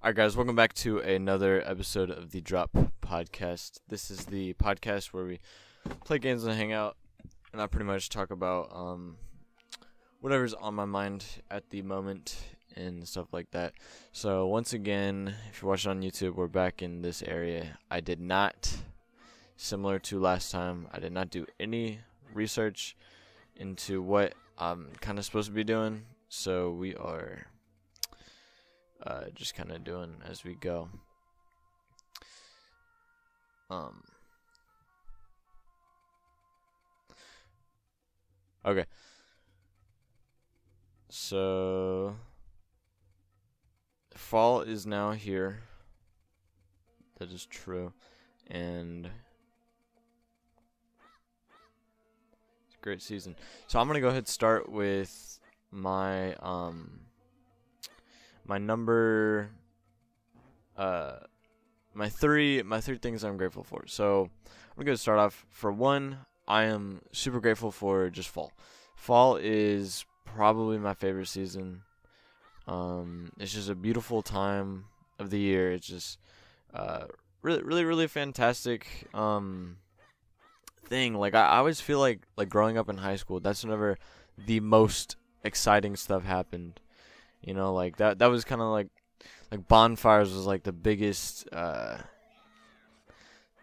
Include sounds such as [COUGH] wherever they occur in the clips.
All right, guys, welcome back to another episode of the Drop Podcast. This is the podcast where we play games and hang out, and I pretty much talk about um, whatever's on my mind at the moment and stuff like that. So, once again, if you're watching on YouTube, we're back in this area. I did not, similar to last time, I did not do any research into what I'm kind of supposed to be doing. So, we are uh, just kind of doing as we go. Um. Okay. So fall is now here. That is true, and it's a great season. So I'm gonna go ahead and start with my um my number uh my three my three things I'm grateful for. So I'm gonna start off for one, I am super grateful for just fall. Fall is probably my favorite season. Um it's just a beautiful time of the year. It's just uh really really really fantastic um thing. Like I, I always feel like like growing up in high school, that's whenever the most exciting stuff happened. You know, like that that was kind of like like bonfires was like the biggest uh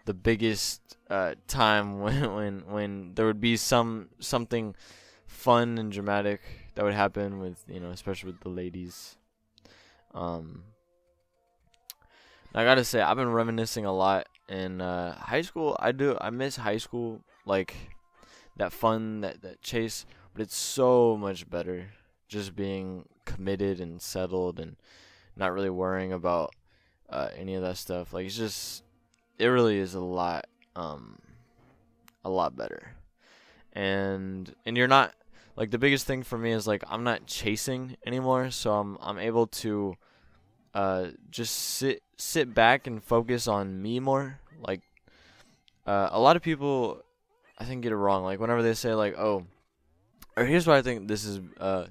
the biggest uh time [LAUGHS] when when when there would be some something fun and dramatic that would happen with, you know, especially with the ladies. Um I got to say I've been reminiscing a lot in uh high school. I do I miss high school like that fun that that chase, but it's so much better just being committed and settled and not really worrying about uh, any of that stuff. Like it's just it really is a lot um a lot better. And and you're not like the biggest thing for me is like I'm not chasing anymore, so I'm I'm able to uh just sit sit back and focus on me more. Like uh, a lot of people I think get it wrong. Like whenever they say like, "Oh," or here's what I think this is uh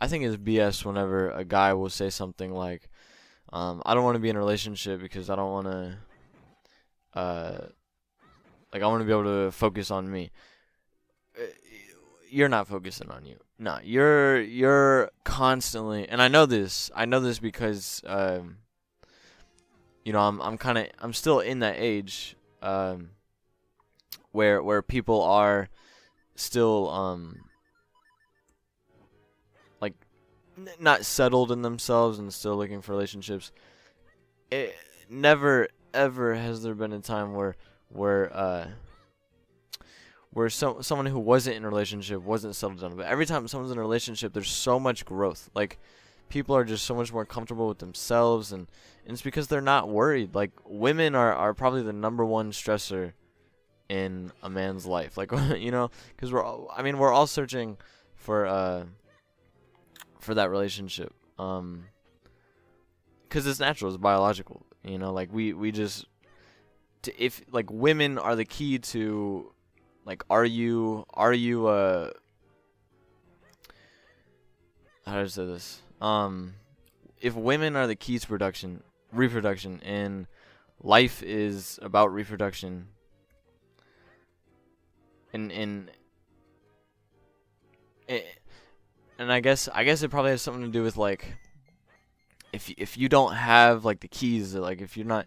I think it's BS whenever a guy will say something like, um, "I don't want to be in a relationship because I don't want to, uh, like I want to be able to focus on me." You're not focusing on you. No, you're you're constantly, and I know this. I know this because, um, you know, I'm I'm kind of I'm still in that age, um, where where people are still um not settled in themselves and still looking for relationships. It never ever has there been a time where where uh where so, someone who wasn't in a relationship wasn't settled down. But every time someone's in a relationship, there's so much growth. Like people are just so much more comfortable with themselves, and, and it's because they're not worried. Like women are are probably the number one stressor in a man's life. Like [LAUGHS] you know, because we're all, I mean we're all searching for uh for that relationship. Um, because it's natural, it's biological. You know, like we we just to, if like women are the key to like are you are you uh how do I say this? Um, if women are the key to production, reproduction, and life is about reproduction, and and it, and I guess I guess it probably has something to do with like if if you don't have like the keys, like if you're not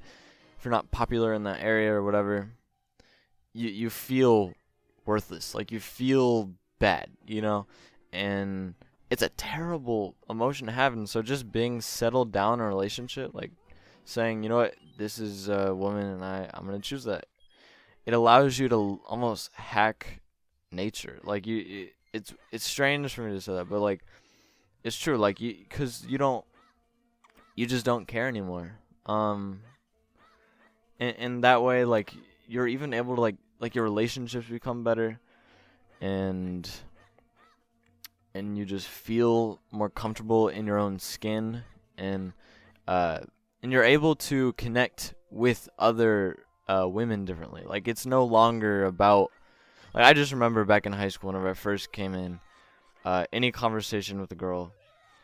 if you're not popular in that area or whatever, you you feel worthless. Like you feel bad, you know, and it's a terrible emotion to have. And so just being settled down in a relationship, like saying, you know what, this is a woman, and I I'm gonna choose that. It allows you to almost hack nature. Like you, it's it's strange for me to say that, but like it's true. Like you, cause you don't, you just don't care anymore. Um, and and that way, like you're even able to like like your relationships become better, and and you just feel more comfortable in your own skin, and uh, and you're able to connect with other uh women differently. Like it's no longer about like I just remember back in high school whenever I first came in, uh, any conversation with a girl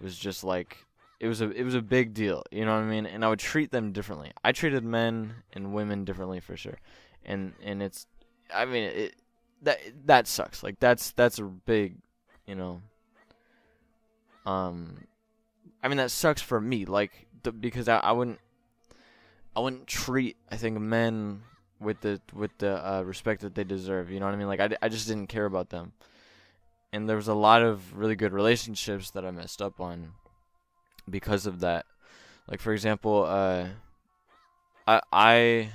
was just like it was a it was a big deal, you know what I mean? And I would treat them differently. I treated men and women differently for sure. And and it's I mean it that that sucks. Like that's that's a big, you know, um I mean that sucks for me like because I, I wouldn't I wouldn't treat I think men with the with the uh, respect that they deserve. You know what I mean? Like I, I just didn't care about them, and there was a lot of really good relationships that I messed up on because of that. Like for example, uh, I I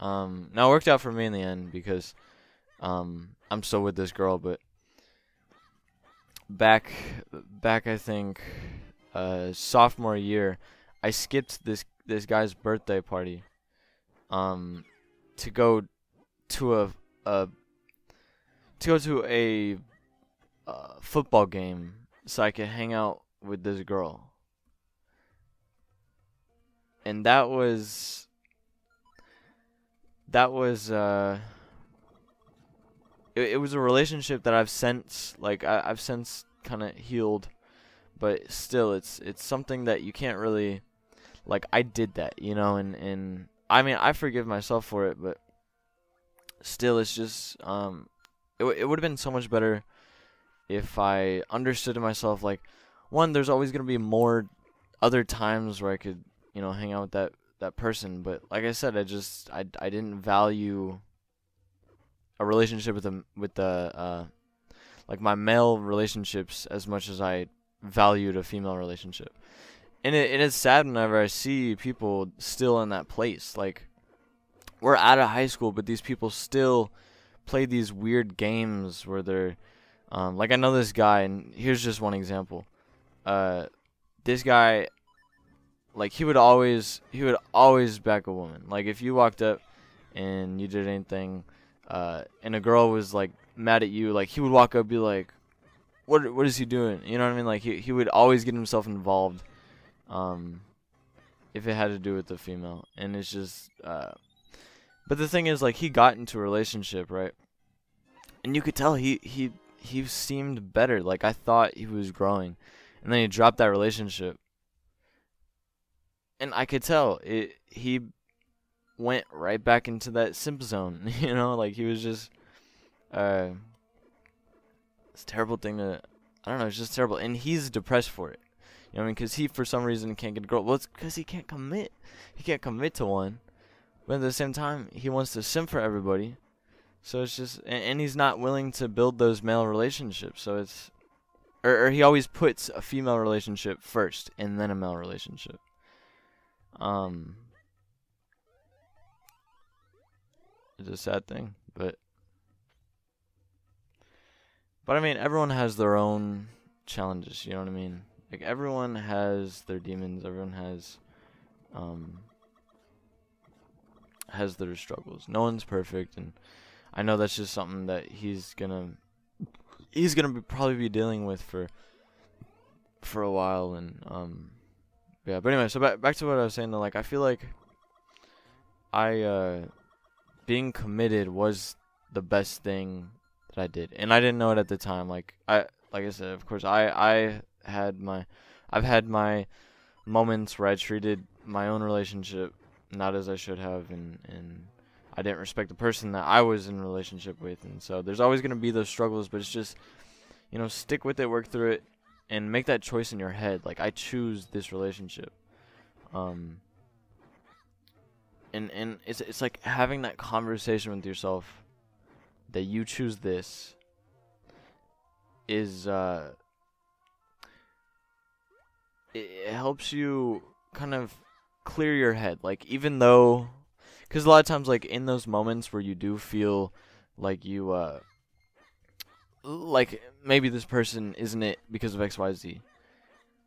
um now it worked out for me in the end because um I'm still with this girl, but back back I think uh sophomore year, I skipped this this guy's birthday party. Um to go to a a to go to a uh, football game so I could hang out with this girl. And that was that was uh it, it was a relationship that I've since like I, I've since kind of healed but still it's it's something that you can't really like I did that, you know, and and I mean, I forgive myself for it, but still, it's just um, it w- it would have been so much better if I understood to myself like, one, there's always gonna be more other times where I could, you know, hang out with that that person, but like I said, I just I I didn't value a relationship with the with the uh like my male relationships as much as I valued a female relationship and it, it is sad whenever I see people still in that place. Like, we're out of high school, but these people still play these weird games where they're, um, like I know this guy, and here's just one example. Uh, this guy, like he would always, he would always back a woman. Like if you walked up and you did anything, uh, and a girl was like mad at you, like he would walk up, be like, "What, what is he doing?" You know what I mean? Like he, he would always get himself involved um, if it had to do with the female, and it's just. Uh, but the thing is, like, he got into a relationship, right? And you could tell he he he seemed better. Like I thought he was growing, and then he dropped that relationship, and I could tell it. He went right back into that simp zone. [LAUGHS] You know, like he was just. Uh, it's a terrible thing to. I don't know. It's just terrible, and he's depressed for it. You know I mean? Because he, for some reason, can't get a girl. Well, it's because he can't commit. He can't commit to one. But at the same time, he wants to sim for everybody. So it's just, and, and he's not willing to build those male relationships. So it's, or, or he always puts a female relationship first and then a male relationship. Um, it's a sad thing, but, but I mean, everyone has their own challenges. You know what I mean? Like everyone has their demons everyone has um has their struggles. No one's perfect and i know that's just something that he's gonna he's gonna be, probably be dealing with for for a while and um yeah but anyway so back, back to what i was saying though like i feel like i uh being committed was the best thing that i did and i didn't know it at the time like i like i said of course i i had my I've had my moments where I treated my own relationship not as I should have and and I didn't respect the person that I was in relationship with. And so there's always going to be those struggles but it's just you know stick with it work through it and make that choice in your head. Like I choose this relationship. Um and and it's it's like having that conversation with yourself that you choose this is uh it, helps you kind of clear your head. Like even though, because a lot of times, like in those moments where you do feel like you, uh, like maybe this person isn't it because of X, Y, Z.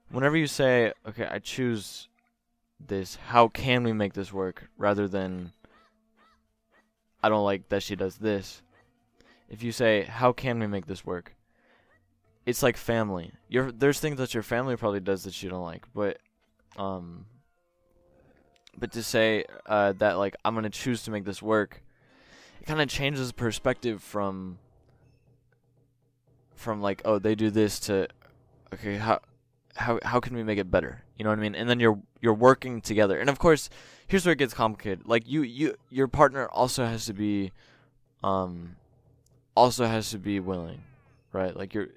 Whenever you say, "Okay, I choose this. How can we make this work?" rather than I don't like that she does this. If you say, "How can we make this work?" It's like family. Your there's things that your family probably does that you don't like, but um but to say uh that like I'm to choose to make this work, it kind of changes perspective from from like oh they do this to okay how how how can we make it better? You know what I mean? And then you're you're working together. And of course, here's where it gets complicated. Like you you your partner also has to be um also has to be willing, right? Like you're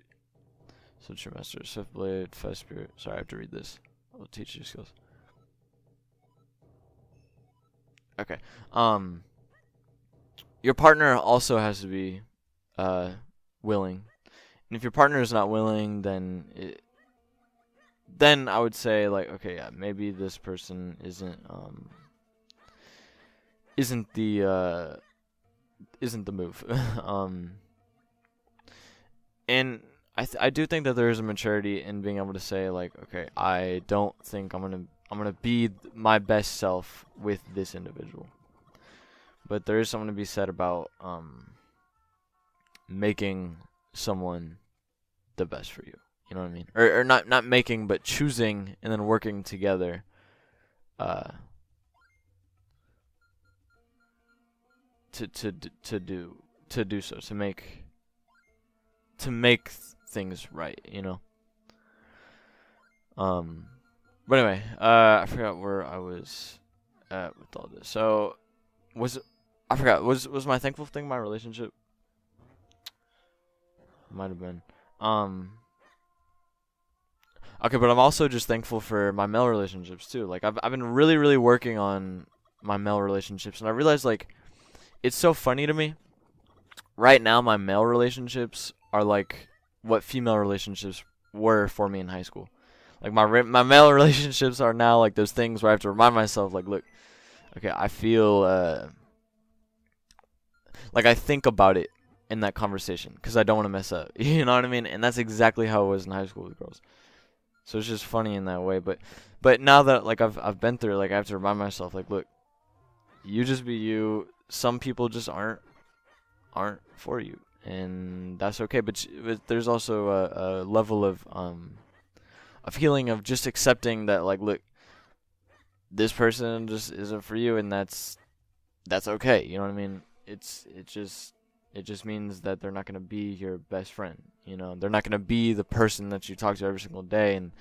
so trimester, Swiftblade, fast spirit. Sorry, I have to read this. I'll teach you skills. Okay. Um your partner also has to be uh willing. And if your partner is not willing, then it, then I would say like okay, yeah, maybe this person isn't um isn't the uh isn't the move. [LAUGHS] um and I th- I do think that there is a maturity in being able to say like okay, I don't think I'm to I'm to be my best self with this individual. But there is something to be said about um making someone the best for you. You know what I mean? Or or not not making but choosing and then working together uh to to to do to do so to make to make things right, you know. Um but anyway, uh I forgot where I was at with all this. So was I forgot was was my thankful thing my relationship? Might have been. Um Okay, but I'm also just thankful for my male relationships too. Like I've I've been really really working on my male relationships and I realized like it's so funny to me. Right now my male relationships are like what female relationships were for me in high school. Like my my male [LAUGHS] relationships are now like those things where I have to remind myself like look, okay, I feel uh like I think about it in that conversation because I don't want to mess up. [LAUGHS] You know what I mean? And that's exactly how it was in high school with girls. So it's just funny in that way. But but now that like I've I've been through, like I have to remind myself, like, look, you just be you. Some people just aren't aren't for you, and that's okay. But, but there's also a, a level of um a feeling of just accepting that, like, look, this person just isn't for you, and that's that's okay. You know what I mean? It's it just it just means that they're not to be your best friend. You know, they're not to be the person that you talk to every single day, and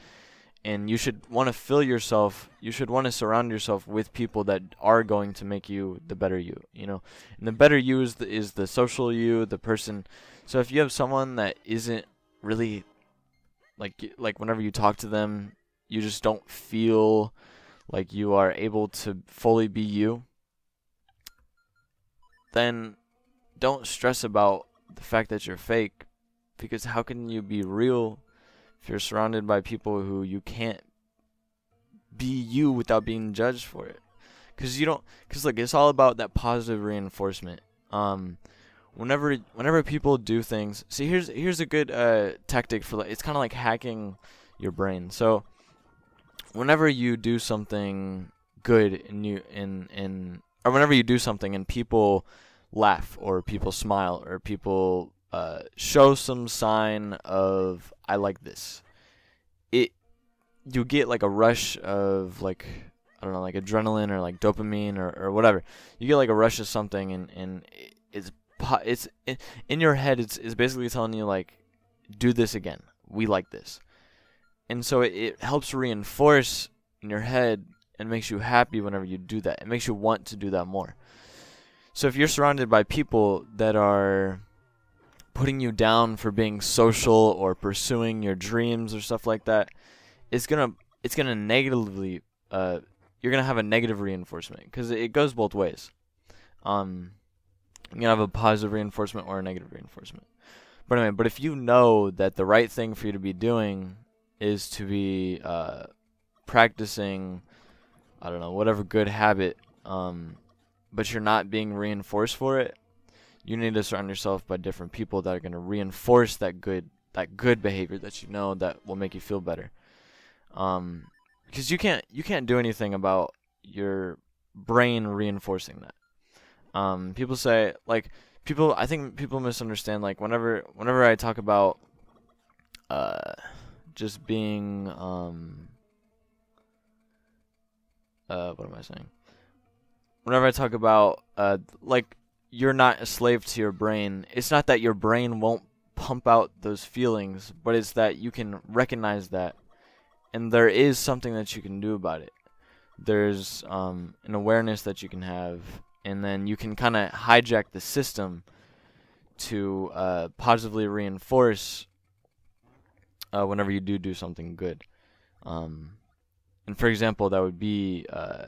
and you should want to fill yourself. You should want to surround yourself with people that are going to make you the better you. You know, and the better you is the is the social you, the person. So if you have someone that isn't really like like whenever you talk to them, you just don't feel like you are able to fully be you, then don't stress about the fact that you're fake because how can you be real if you're surrounded by people who you can't be you without being judged for it. Because you don't because look it's all about that positive reinforcement. Um whenever whenever people do things see here's here's a good uh tactic for like it's kind of like hacking your brain. So whenever you do something good and you in or whenever you do something and people laugh or people smile or people uh, show some sign of I like this. It you get like a rush of like I don't know like adrenaline or like dopamine or, or whatever. You get like a rush of something and and it's it's in your head it's it's basically telling you like do this again. We like this. And so it, it helps reinforce in your head and makes you happy whenever you do that. It makes you want to do that more. So if you're surrounded by people that are putting you down for being social or pursuing your dreams or stuff like that, it's gonna it's gonna negatively uh you're gonna have a negative reinforcement because it goes both ways. Um, you're gonna have a positive reinforcement or a negative reinforcement. But anyway, but if you know that the right thing for you to be doing is to be uh, practicing, I don't know, whatever good habit um, but you're not being reinforced for it, you need to surround yourself by different people that are going to reinforce that good that good behavior that you know that will make you feel better. Um, because you can't you can't do anything about your brain reinforcing that. Um, people say like people I think people misunderstand like whenever whenever I talk about uh just being um uh what am I saying? whenever I talk about uh like you're not a slave to your brain, it's not that your brain won't pump out those feelings, but it's that you can recognize that and there is something that you can do about it. There's um, an awareness that you can have, and then you can kind of hijack the system to uh, positively reinforce uh, whenever you do do something good. Um, and for example, that would be uh,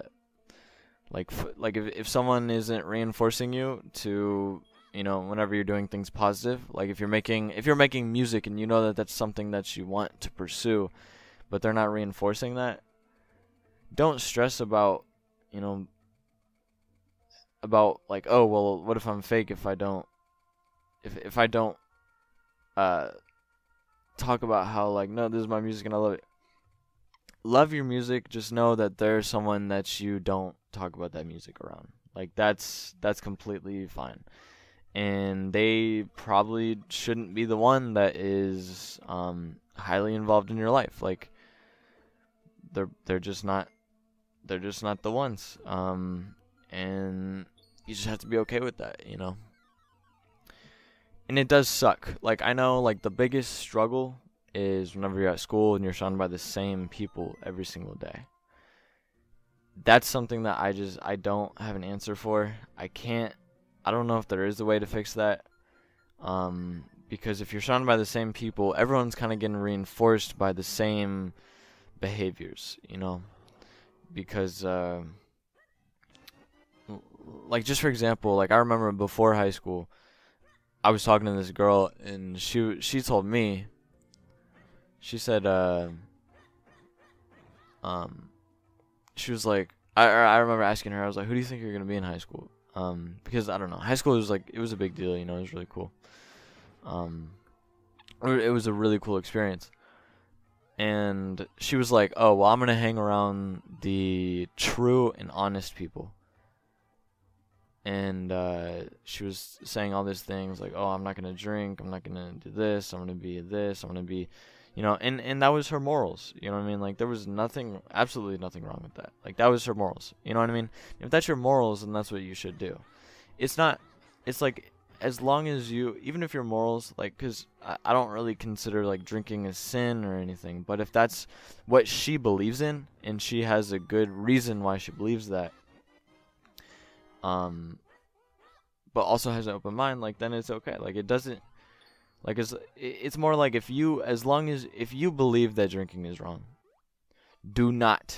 like like if if someone isn't reinforcing you to you know whenever you're doing things positive, like if you're making if you're making music and you know that that's something that you want to pursue, but they're not reinforcing that, don't stress about you know about like oh well what if I'm fake if I don't if if I don't uh talk about how like no this is my music and I love it. Love your music. Just know that there's someone that you don't talk about that music around. Like that's that's completely fine. And they probably shouldn't be the one that is um highly involved in your life. Like they're they're just not they're just not the ones. Um and you just have to be okay with that you know? And it does suck. Like I know like the biggest struggle is whenever you're at school and you're surrounded by the same people every single day. That's something that I just I don't have an answer for. I can't I don't know if there is a way to fix that. Um because if you're surrounded by the same people, everyone's kind of getting reinforced by the same behaviors, you know? Because uh like just for example, like I remember before high school, I was talking to this girl and she she told me she said uh um she was like I I remember asking her I was like who do you think you're going to be in high school um because I don't know high school was like it was a big deal you know it was really cool um it was a really cool experience and she was like oh well I'm going to hang around the true and honest people and uh, she was saying all these things like, "Oh, I'm not gonna drink. I'm not gonna do this. I'm gonna be this. I'm gonna be, you know." And and that was her morals. You know what I mean? Like there was nothing, absolutely nothing wrong with that. Like that was her morals. You know what I mean? If that's your morals, then that's what you should do. It's not. It's like as long as you, even if your morals, like, because I, I don't really consider like drinking a sin or anything. But if that's what she believes in, and she has a good reason why she believes that, um but also has an open mind like then it's okay like it doesn't like it's it's more like if you as long as if you believe that drinking is wrong do not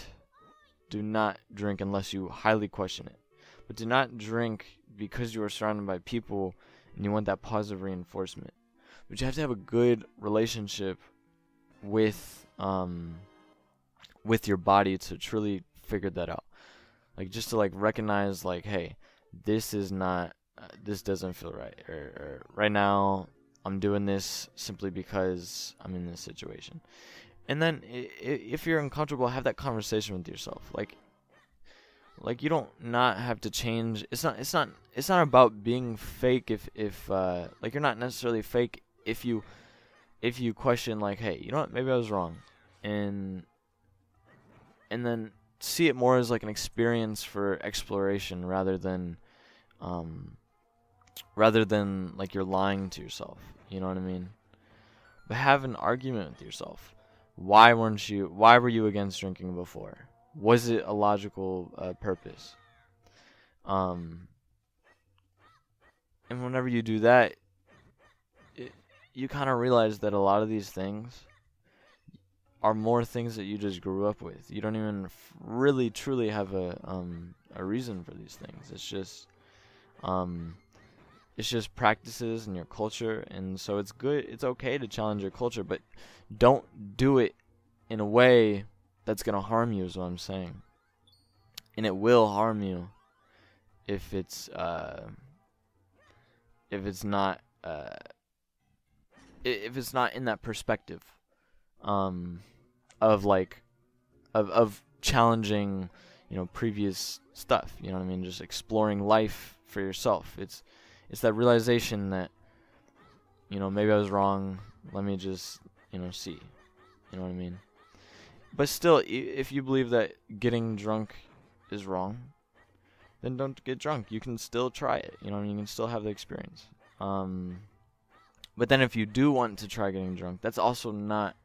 do not drink unless you highly question it. But do not drink because you are surrounded by people and you want that positive reinforcement. But you have to have a good relationship with um with your body to truly figure that out. Like just to like recognize like hey this is not uh, this doesn't feel right. Or, or right now i'm doing this simply because i'm in this situation. And then if you're uncomfortable have that conversation with yourself. Like like you don't not have to change. It's not it's not it's not about being fake if if uh like you're not necessarily fake if you if you question like hey you know what? Maybe i was wrong. And and then see it more as like an experience for exploration rather than um rather than like you're lying to yourself. You know what i mean? But have an argument with yourself. Why weren't you why were you against drinking before? Was it a logical uh, purpose? Um and whenever you do that it, you kind of realize that a lot of these things are more things that you just grew up with. You don't even really truly have a um a reason for these things. It's just um it's just practices and your culture and so it's good it's okay to challenge your culture but don't do it in a way that's going to harm you is what I'm saying. And it will harm you if it's uh if it's not uh if it's not in that perspective um, of like of of challenging you know previous stuff you know what i mean just exploring life for yourself it's it's that realization that you know maybe i was wrong. Let me just you know see. You know what i mean? But still if you believe that getting drunk is wrong then don't get drunk. You can still try it. You know you can still have the experience. Um but then if you do want to try getting drunk that's also not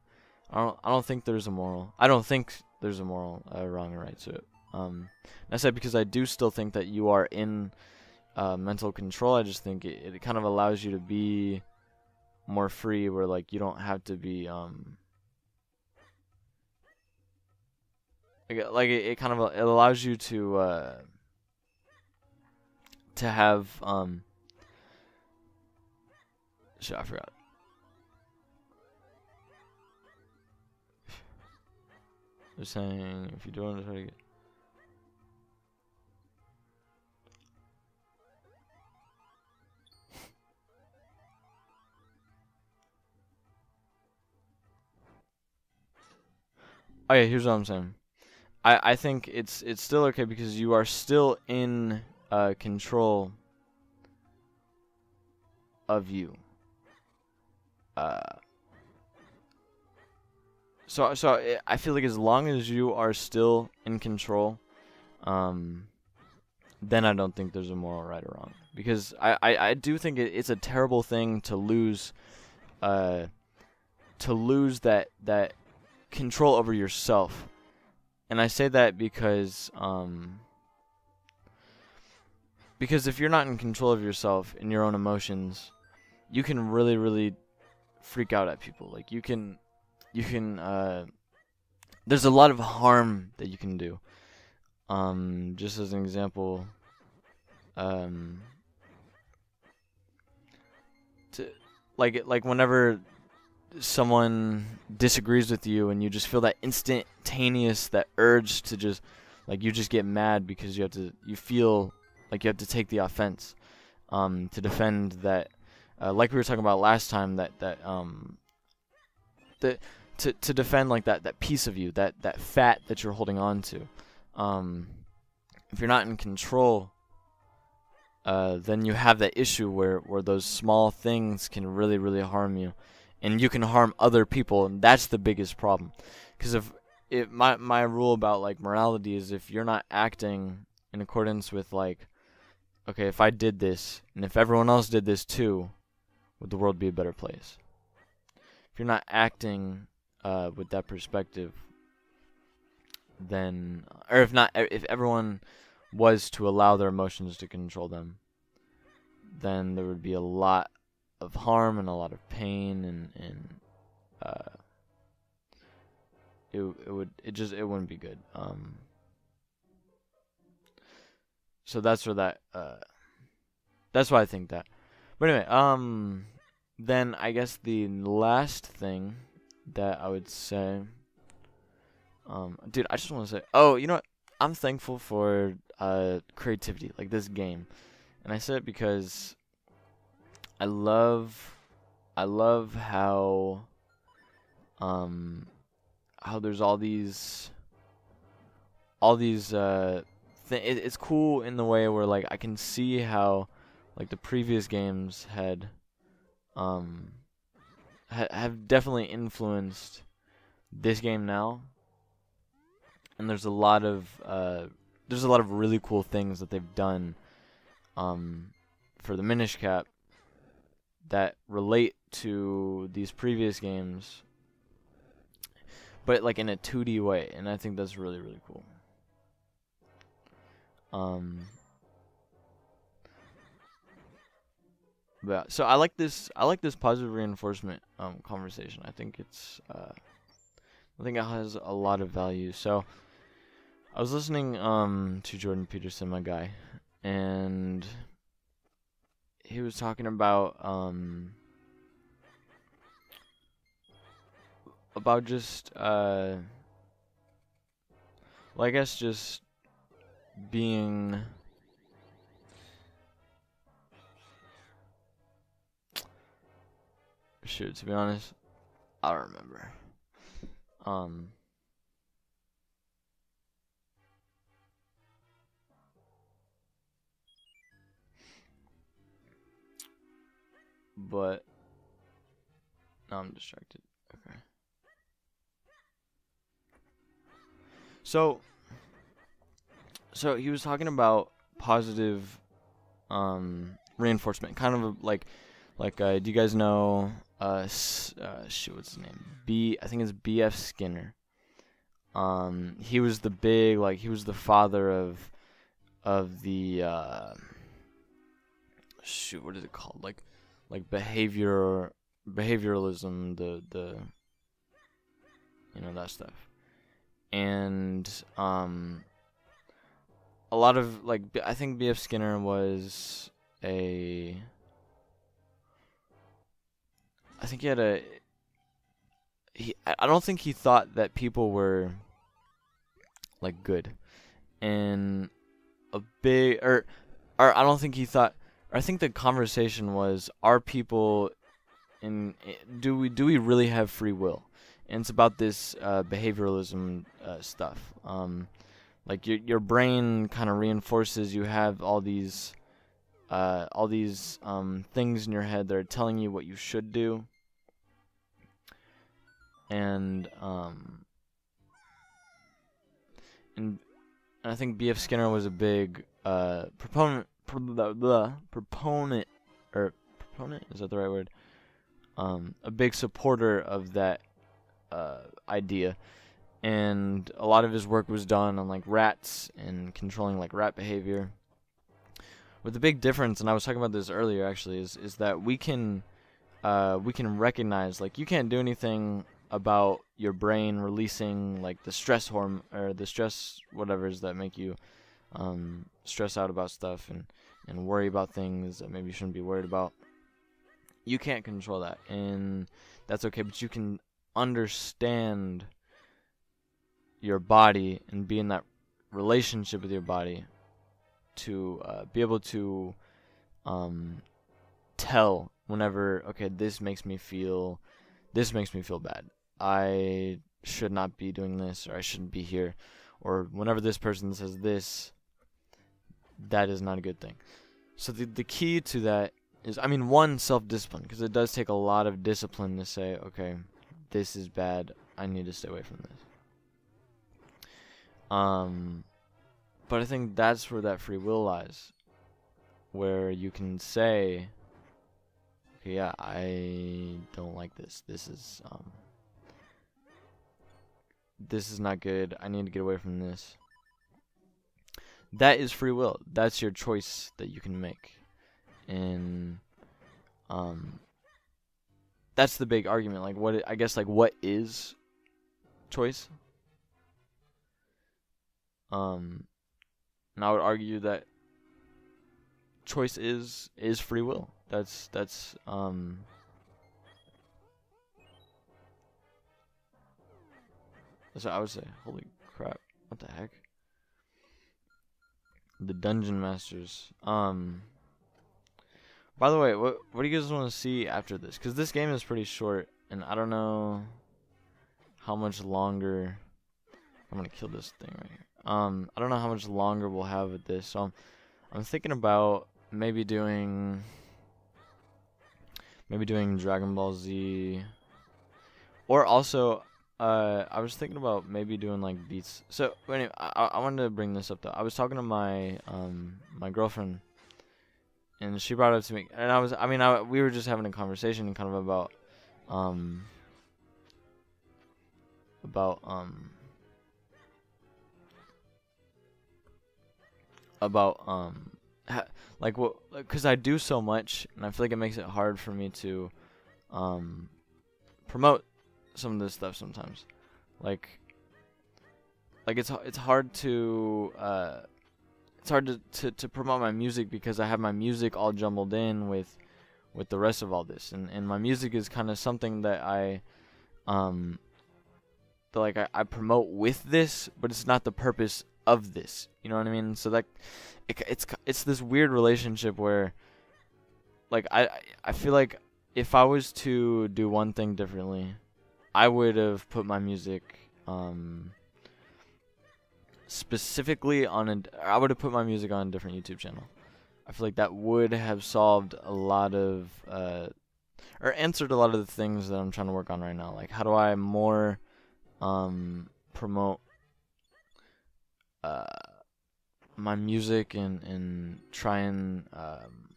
I don't I don't think there's a moral. I don't think there's a moral uh, wrong or right to it. Um, I said because I do still think that you are in uh, mental control. I just think it, it kind of allows you to be more free, where like you don't have to be um. Like, like it, it kind of it allows you to uh, to have um. Shit, I forgot. They're saying if you don't try to get Okay, here's what I'm saying. I, I think it's it's still okay because you are still in uh, control of you. Uh, so so I feel like as long as you are still in control, um, then I don't think there's a moral right or wrong because I I, I do think it, it's a terrible thing to lose, uh, to lose that that control over yourself. And I say that because um because if you're not in control of yourself and your own emotions, you can really really freak out at people. Like you can you can uh there's a lot of harm that you can do. Um just as an example um to like like whenever someone disagrees with you and you just feel that instantaneous that urge to just like you just get mad because you have to you feel like you have to take the offense um, to defend that uh, like we were talking about last time that that um that to to defend like that that piece of you that that fat that you're holding on to. Um if you're not in control uh, then you have that issue where, where those small things can really, really harm you and you can harm other people and that's the biggest problem. Because if it my my rule about like morality is if you're not acting in accordance with like okay if i did this and if everyone else did this too would the world be a better place? If you're not acting uh, with that perspective then or if not if everyone was to allow their emotions to control them then there would be a lot of harm and a lot of pain and and uh, it it would it just it wouldn't be good. Um, so that's where that uh, that's why I think that. But anyway, um, then I guess the last thing that I would say, um, dude, I just want to say, oh, you know what? I'm thankful for uh creativity, like this game, and I say it because I love I love how um how there's all these all these uh it, it's cool in the way where like I can see how like the previous games had um ha- have definitely influenced this game now. And there's a lot of uh there's a lot of really cool things that they've done um for the Minish Cap that relate to these previous games, but like in a 2D way, and I think that's really really cool. Um, but so I like this. I like this positive reinforcement um conversation. I think it's uh, I think it has a lot of value. So I was listening um to Jordan Peterson, my guy, and he was talking about um about just uh well I guess just being shoot to be honest I don't remember. Um but now I'm distracted. Okay. So so he was talking about positive um reinforcement, kind of like like uh, do you guys know uh, uh shit, what's his name? B, I think it's B.F. Skinner. Um, he was the big, like, he was the father of, of the, uh, shoot, what is it called? Like, like behavior, behavioralism, the, the, you know, that stuff. And, um, a lot of, like, I think B.F. Skinner was a, I think he had a, he, I don't think he thought that people were, like, good. And a big, or, or I don't think he thought, I think the conversation was, are people in, do we, do we really have free will? And it's about this uh, behavioralism uh, stuff. Um, like your your brain kind of reinforces you have all these uh, all these um, things in your head that are telling you what you should do and um, and I think B.F. Skinner was a big uh, proponent blah, blah, proponent or proponent? Is that the right word? Um, a big supporter of that uh, idea. And a lot of his work was done on like rats and controlling like rat behavior. With the big difference, and I was talking about this earlier actually, is is that we can uh, we can recognize like you can't do anything about your brain releasing like the stress hormone or the stress whatever whatever's that make you um, stress out about stuff. And and worry about things that maybe you shouldn't be worried about. You can't control that, and that's okay. But you can understand your body and be in that relationship with your body to uh, be able to um, tell whenever okay this makes me feel this makes me feel bad i should not be doing this or i shouldn't be here or whenever this person says this that is not a good thing so the, the key to that is i mean one self-discipline because it does take a lot of discipline to say okay this is bad i need to stay away from this um, but I think that's where that free will lies, where you can say, okay, "Yeah, I don't like this. This is um, this is not good. I need to get away from this." That is free will. That's your choice that you can make, and um, that's the big argument. Like, what I guess, like, what is choice? Um, and I would argue that choice is is free will. That's that's um. That's what I would say. Holy crap! What the heck? The dungeon masters. Um. By the way, what what do you guys want to see after this? Because this game is pretty short, and I don't know how much longer. I'm gonna kill this thing right here. Um, I don't know how much longer we'll have with this, so I'm, I'm thinking about maybe doing, maybe doing Dragon Ball Z, or also, uh, I was thinking about maybe doing like beats. So anyway, I I wanted to bring this up though. I was talking to my um my girlfriend, and she brought it up to me, and I was I mean I we were just having a conversation kind of about um about um about um ha- like what because I do so much and I feel like it makes it hard for me to um promote some of this stuff sometimes like like it's it's hard to uh it's hard to, to, to promote my music because I have my music all jumbled in with with the rest of all this and, and my music is kind of something that I um that like I, I promote with this but it's not the purpose of this. You know what I mean? So that it, it's it's this weird relationship where like I I feel like if I was to do one thing differently, I would have put my music um specifically on a I would have put my music on a different YouTube channel. I feel like that would have solved a lot of uh or answered a lot of the things that I'm trying to work on right now. Like how do I more um promote uh, my music and and try and um,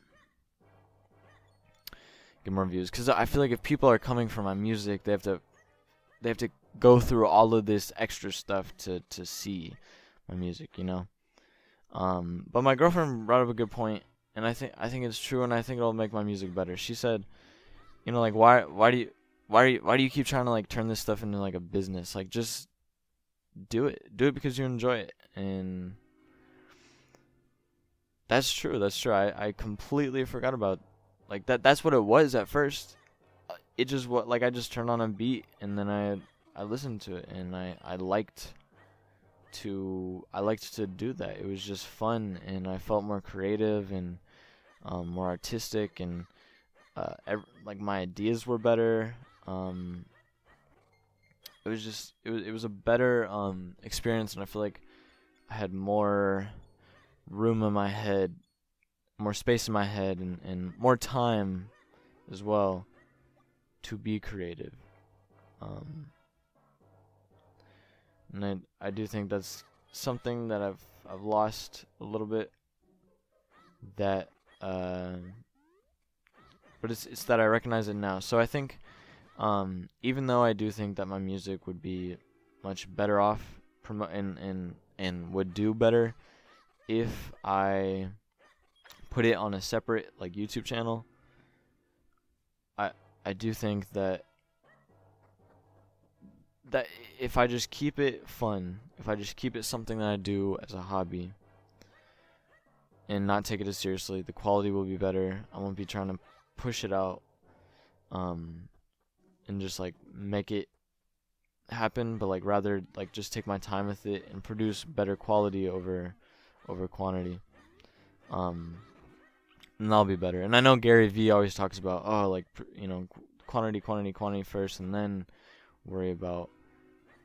get more views because I feel like if people are coming for my music, they have to they have to go through all of this extra stuff to to see my music, you know. Um, but my girlfriend brought up a good point, and I think I think it's true, and I think it'll make my music better. She said, you know, like why why do you why do you why do you keep trying to like turn this stuff into like a business? Like just do it, do it because you enjoy it, and that's true. That's true. I I completely forgot about like that. That's what it was at first. It just what like I just turned on a beat and then I I listened to it and I I liked to I liked to do that. It was just fun and I felt more creative and um, more artistic and uh, ev- like my ideas were better. Um, it was just it was it was a better um, experience and I feel like I had more room in my head, more space in my head and, and more time as well to be creative. Um, and I I do think that's something that I've I've lost a little bit. That uh, but it's it's that I recognize it now. So I think um, even though I do think that my music would be much better off promo and and and would do better if I put it on a separate like YouTube channel. I do think that that if I just keep it fun, if I just keep it something that I do as a hobby and not take it as seriously, the quality will be better. I won't be trying to push it out um and just like make it happen, but like rather like just take my time with it and produce better quality over over quantity. Um and that'll be better. And I know Gary Vee always talks about oh like you know quantity quantity quantity first and then worry about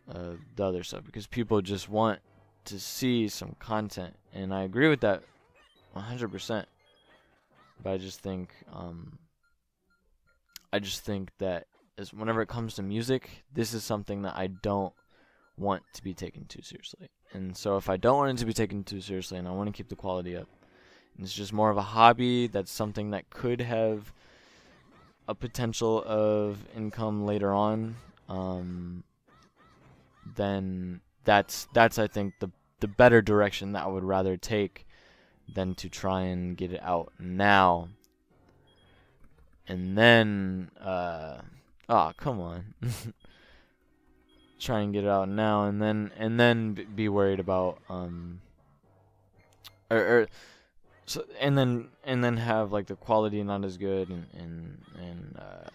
uh, the other stuff because people just want to see some content, and I agree with that 100%. But I just think, um, I just think that whenever it comes to music, this is something that I don't want to be taken too seriously. And so if I don't want it to be taken too seriously, and I want to keep the quality up, it's just more of a hobby. That's something that could have a potential of income later on. Um, then that's that's I think the the better direction that I would rather take than to try and get it out now. And then uh oh, come on. [LAUGHS] try and get it out now and then and then be worried about um or, or so and then and then have like the quality not as good and and and uh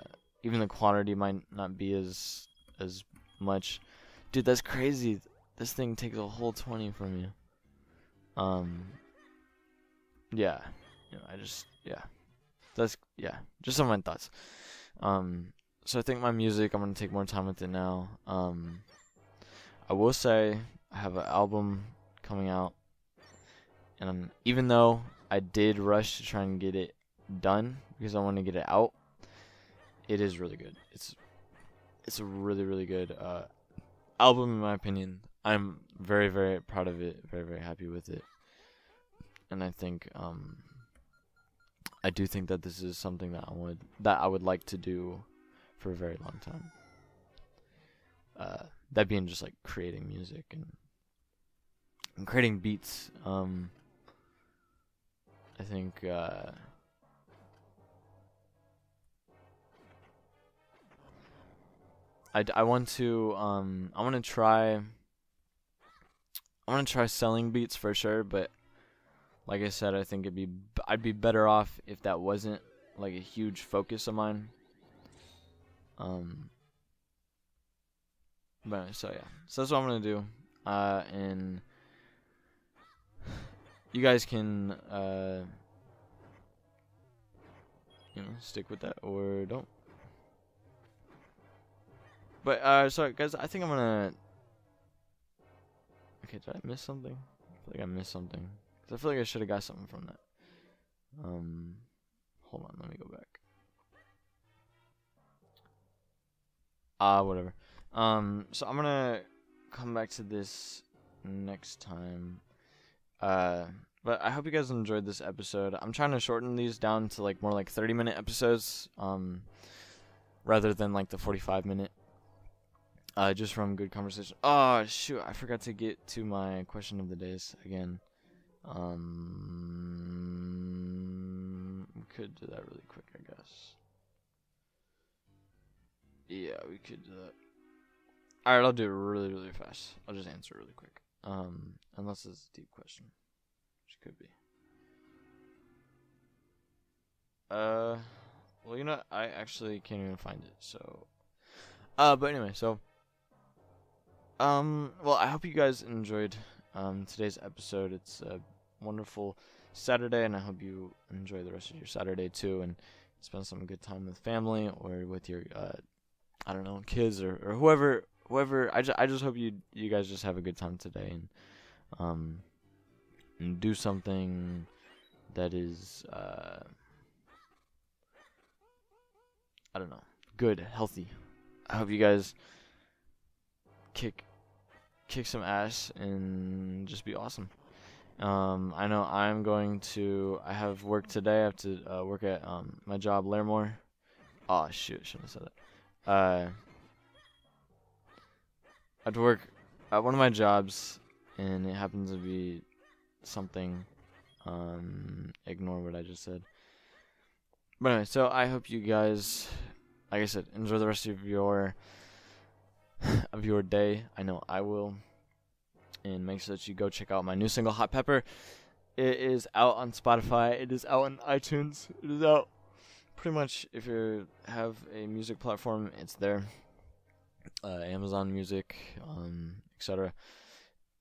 even the quantity might not be as as much. Dude that's crazy. This thing takes a whole 20 from you. Um yeah. You know, i just yeah. That's yeah. Just some of my thoughts. Um so i think my music i'm gonna take more time with it now. Um i will say i have an album coming out. And even though i did rush to try and get it done because i want to get it out it is really good it's it's a really really good uh album in my opinion. I'm very very proud of it, very very happy with it. And I think um I do think that this is something that I would that I would like to do for a very long time. Uh that being just like creating music and, and creating beats. Um I think uh I, I want to um I want to try I want to try selling beats for sure, but like I said, I think it'd be I'd be better off if that wasn't like a huge focus of mine. Um but so yeah. So that's what I'm to do. Uh and you guys can uh you know, stick with that or don't. But uh, sorry guys, I think I'm gonna. Okay, did I miss something? I feel like I missed something. Cause I feel like I should have got something from that. Um, hold on, let me go back. Ah, uh, whatever. Um, so I'm gonna come back to this next time. Uh, but I hope you guys enjoyed this episode. I'm trying to shorten these down to like more like 30 minute episodes, um, rather than like the 45 minute. Uh, just from good conversation. Oh shoot, I forgot to get to my question of the days again. Um, we could do that really quick, I guess. Yeah, we could do that. All right, I'll do it really, really fast. I'll just answer really quick. Um, unless it's a deep question, which could be. Uh, well, you know, I actually can't even find it. So, uh, but anyway, so, um, well, I hope you guys enjoyed um today's episode. It's a wonderful Saturday, and I hope you enjoy the rest of your Saturday too, and spend some good time with family or with your uh, I don't know, kids or, or whoever whoever I just I just hope you you guys just have a good time today and um and do something that is uh I don't know, good, healthy. I hope you guys kick kick some ass and just be awesome. Um, I know I'm going to. I have work today. I have to uh, work at um, my job, Larimore. Oh shoot! Shouldn't have said that. Uh, I have to work at one of my jobs, and it happens to be something. Um, ignore what I just said. But anyway, so I hope you guys, like I said, enjoy the rest of your [SIGHS] of your day. I know I will. And make sure that you go check out my new single, Hot Pepper. It is out on Spotify. It is out on iTunes. It is out pretty much if you have a music platform, it's there uh, Amazon Music, um, etc.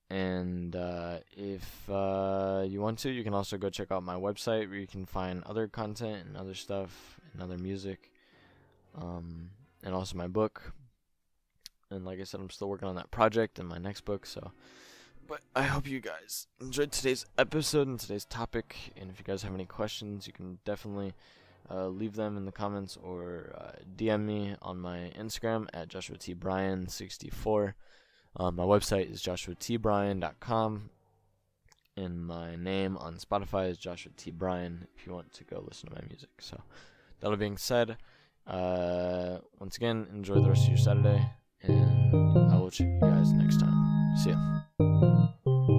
And uh, if uh, you want to, you can also go check out my website where you can find other content and other stuff and other music, um, and also my book. And like I said, I'm still working on that project and my next book. So, but I hope you guys enjoyed today's episode and today's topic. And if you guys have any questions, you can definitely uh, leave them in the comments or uh, DM me on my Instagram at Joshua T Bryan 64. Um, my website is joshuatbryan.com, and my name on Spotify is Joshua T Bryan. If you want to go listen to my music, so that all being said, uh, once again, enjoy the rest of your Saturday, and I will check you guys next time. See ya.